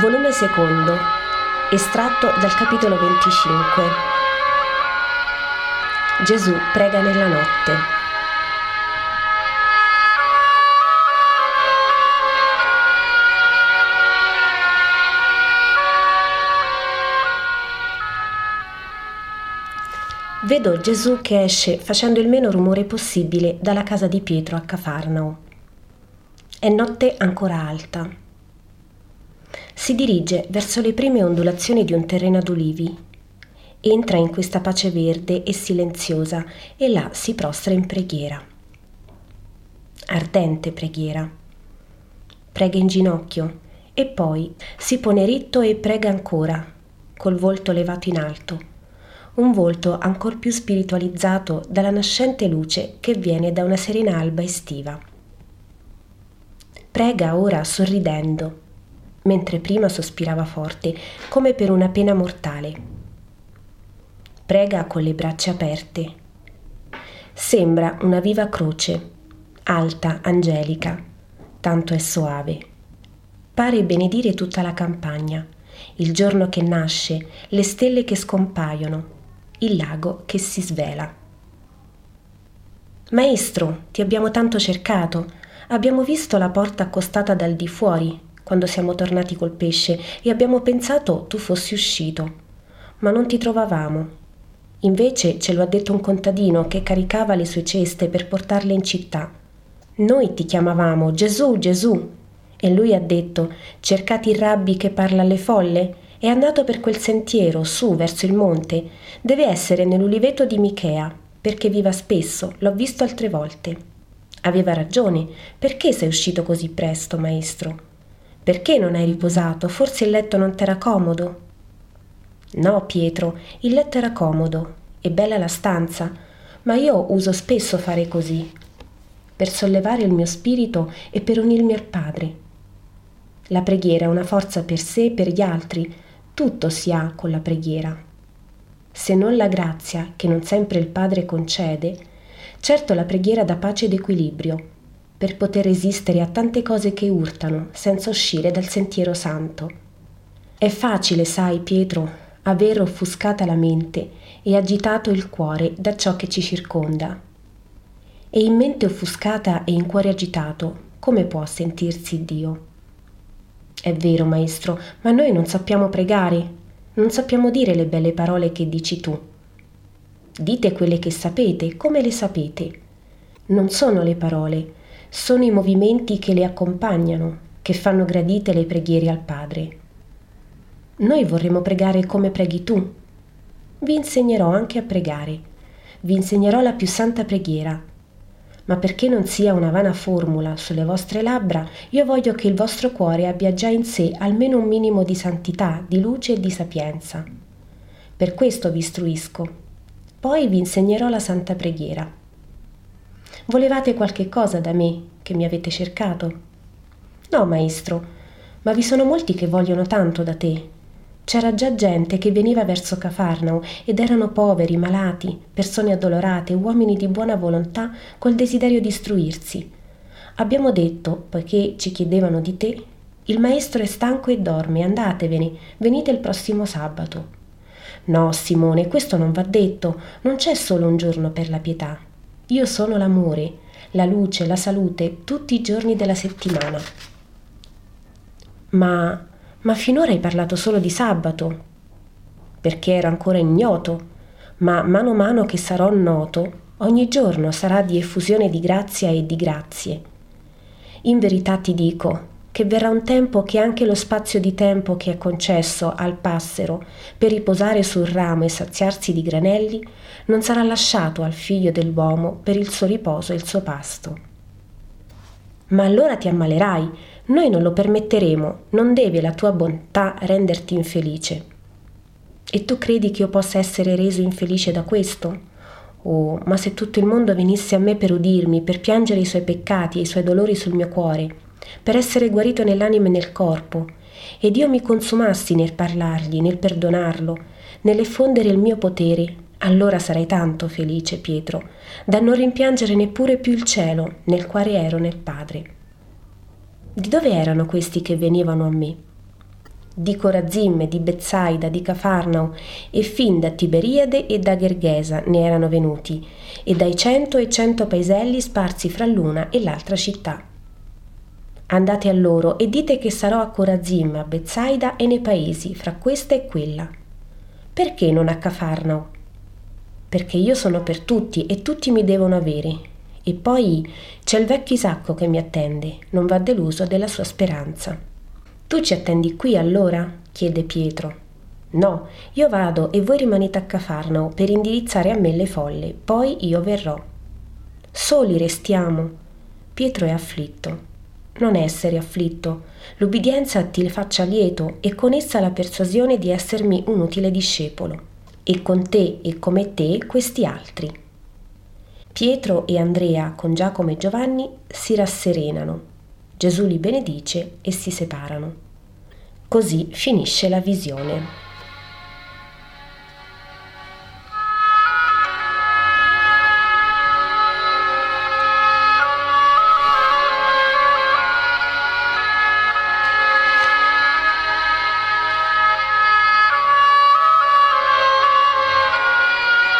Volume secondo, estratto dal capitolo 25. Gesù prega nella notte. Vedo Gesù che esce facendo il meno rumore possibile dalla casa di Pietro a Cafarnao. È notte ancora alta si dirige verso le prime ondulazioni di un terreno ad ulivi. Entra in questa pace verde e silenziosa e là si prostra in preghiera. Ardente preghiera. Prega in ginocchio e poi si pone ritto e prega ancora, col volto levato in alto. Un volto ancor più spiritualizzato dalla nascente luce che viene da una serena alba estiva. Prega ora sorridendo mentre prima sospirava forte, come per una pena mortale. Prega con le braccia aperte. Sembra una viva croce, alta, angelica, tanto è soave. Pare benedire tutta la campagna, il giorno che nasce, le stelle che scompaiono, il lago che si svela. Maestro, ti abbiamo tanto cercato. Abbiamo visto la porta accostata dal di fuori, quando siamo tornati col pesce e abbiamo pensato tu fossi uscito. Ma non ti trovavamo. Invece ce lo ha detto un contadino che caricava le sue ceste per portarle in città. Noi ti chiamavamo Gesù, Gesù. E lui ha detto: Cercate il rabbi che parla alle folle? È andato per quel sentiero, su, verso il monte. Deve essere nell'uliveto di Michea, perché viva spesso, l'ho visto altre volte. Aveva ragione. Perché sei uscito così presto, maestro? Perché non hai riposato? Forse il letto non t'era comodo? No, Pietro, il letto era comodo e bella la stanza, ma io uso spesso fare così, per sollevare il mio spirito e per unirmi al Padre. La preghiera è una forza per sé e per gli altri, tutto si ha con la preghiera. Se non la grazia che non sempre il Padre concede, certo la preghiera dà pace ed equilibrio per poter resistere a tante cose che urtano senza uscire dal sentiero santo. È facile, sai, Pietro, aver offuscata la mente e agitato il cuore da ciò che ci circonda. E in mente offuscata e in cuore agitato, come può sentirsi Dio? È vero, maestro, ma noi non sappiamo pregare, non sappiamo dire le belle parole che dici tu. Dite quelle che sapete, come le sapete. Non sono le parole, sono i movimenti che le accompagnano, che fanno gradite le preghiere al Padre. Noi vorremmo pregare come preghi tu. Vi insegnerò anche a pregare. Vi insegnerò la più santa preghiera. Ma perché non sia una vana formula sulle vostre labbra, io voglio che il vostro cuore abbia già in sé almeno un minimo di santità, di luce e di sapienza. Per questo vi istruisco. Poi vi insegnerò la santa preghiera. Volevate qualche cosa da me che mi avete cercato? No, maestro, ma vi sono molti che vogliono tanto da te. C'era già gente che veniva verso Cafarnao ed erano poveri, malati, persone addolorate, uomini di buona volontà col desiderio di istruirsi. Abbiamo detto, poiché ci chiedevano di te, il maestro è stanco e dorme, andatevene, venite il prossimo sabato. No, Simone, questo non va detto, non c'è solo un giorno per la pietà. Io sono l'amore, la luce, la salute tutti i giorni della settimana. Ma, ma finora hai parlato solo di sabato, perché era ancora ignoto, ma mano a mano che sarò noto, ogni giorno sarà di effusione di grazia e di grazie. In verità ti dico, che verrà un tempo che anche lo spazio di tempo che è concesso al passero per riposare sul ramo e saziarsi di granelli non sarà lasciato al figlio dell'uomo per il suo riposo e il suo pasto. Ma allora ti ammalerai, noi non lo permetteremo, non deve la tua bontà renderti infelice. E tu credi che io possa essere reso infelice da questo? Oh, ma se tutto il mondo venisse a me per udirmi, per piangere i suoi peccati e i suoi dolori sul mio cuore, per essere guarito nell'anima e nel corpo, ed io mi consumassi nel parlargli, nel perdonarlo, nell'effondere il mio potere, allora sarei tanto felice, Pietro, da non rimpiangere neppure più il cielo nel quale ero nel Padre. Di dove erano questi che venivano a me? di Corazim, di Bezzaida, di Cafarnao, e fin da Tiberiade e da Gerghesa ne erano venuti, e dai cento e cento paeselli sparsi fra l'una e l'altra città. Andate a loro e dite che sarò a Corazim, a Bezzaida e nei paesi, fra questa e quella. Perché non a Cafarnao? Perché io sono per tutti e tutti mi devono avere. E poi c'è il vecchio Isacco che mi attende, non va deluso della sua speranza. Tu ci attendi qui allora? chiede Pietro. No, io vado e voi rimanete a Cafarnao per indirizzare a me le folle, poi io verrò. Soli restiamo. Pietro è afflitto. Non essere afflitto. L'ubbidienza ti faccia lieto e con essa la persuasione di essermi un utile discepolo. E con te e come te questi altri. Pietro e Andrea con Giacomo e Giovanni si rasserenano Gesù li benedice e si separano. Così finisce la visione.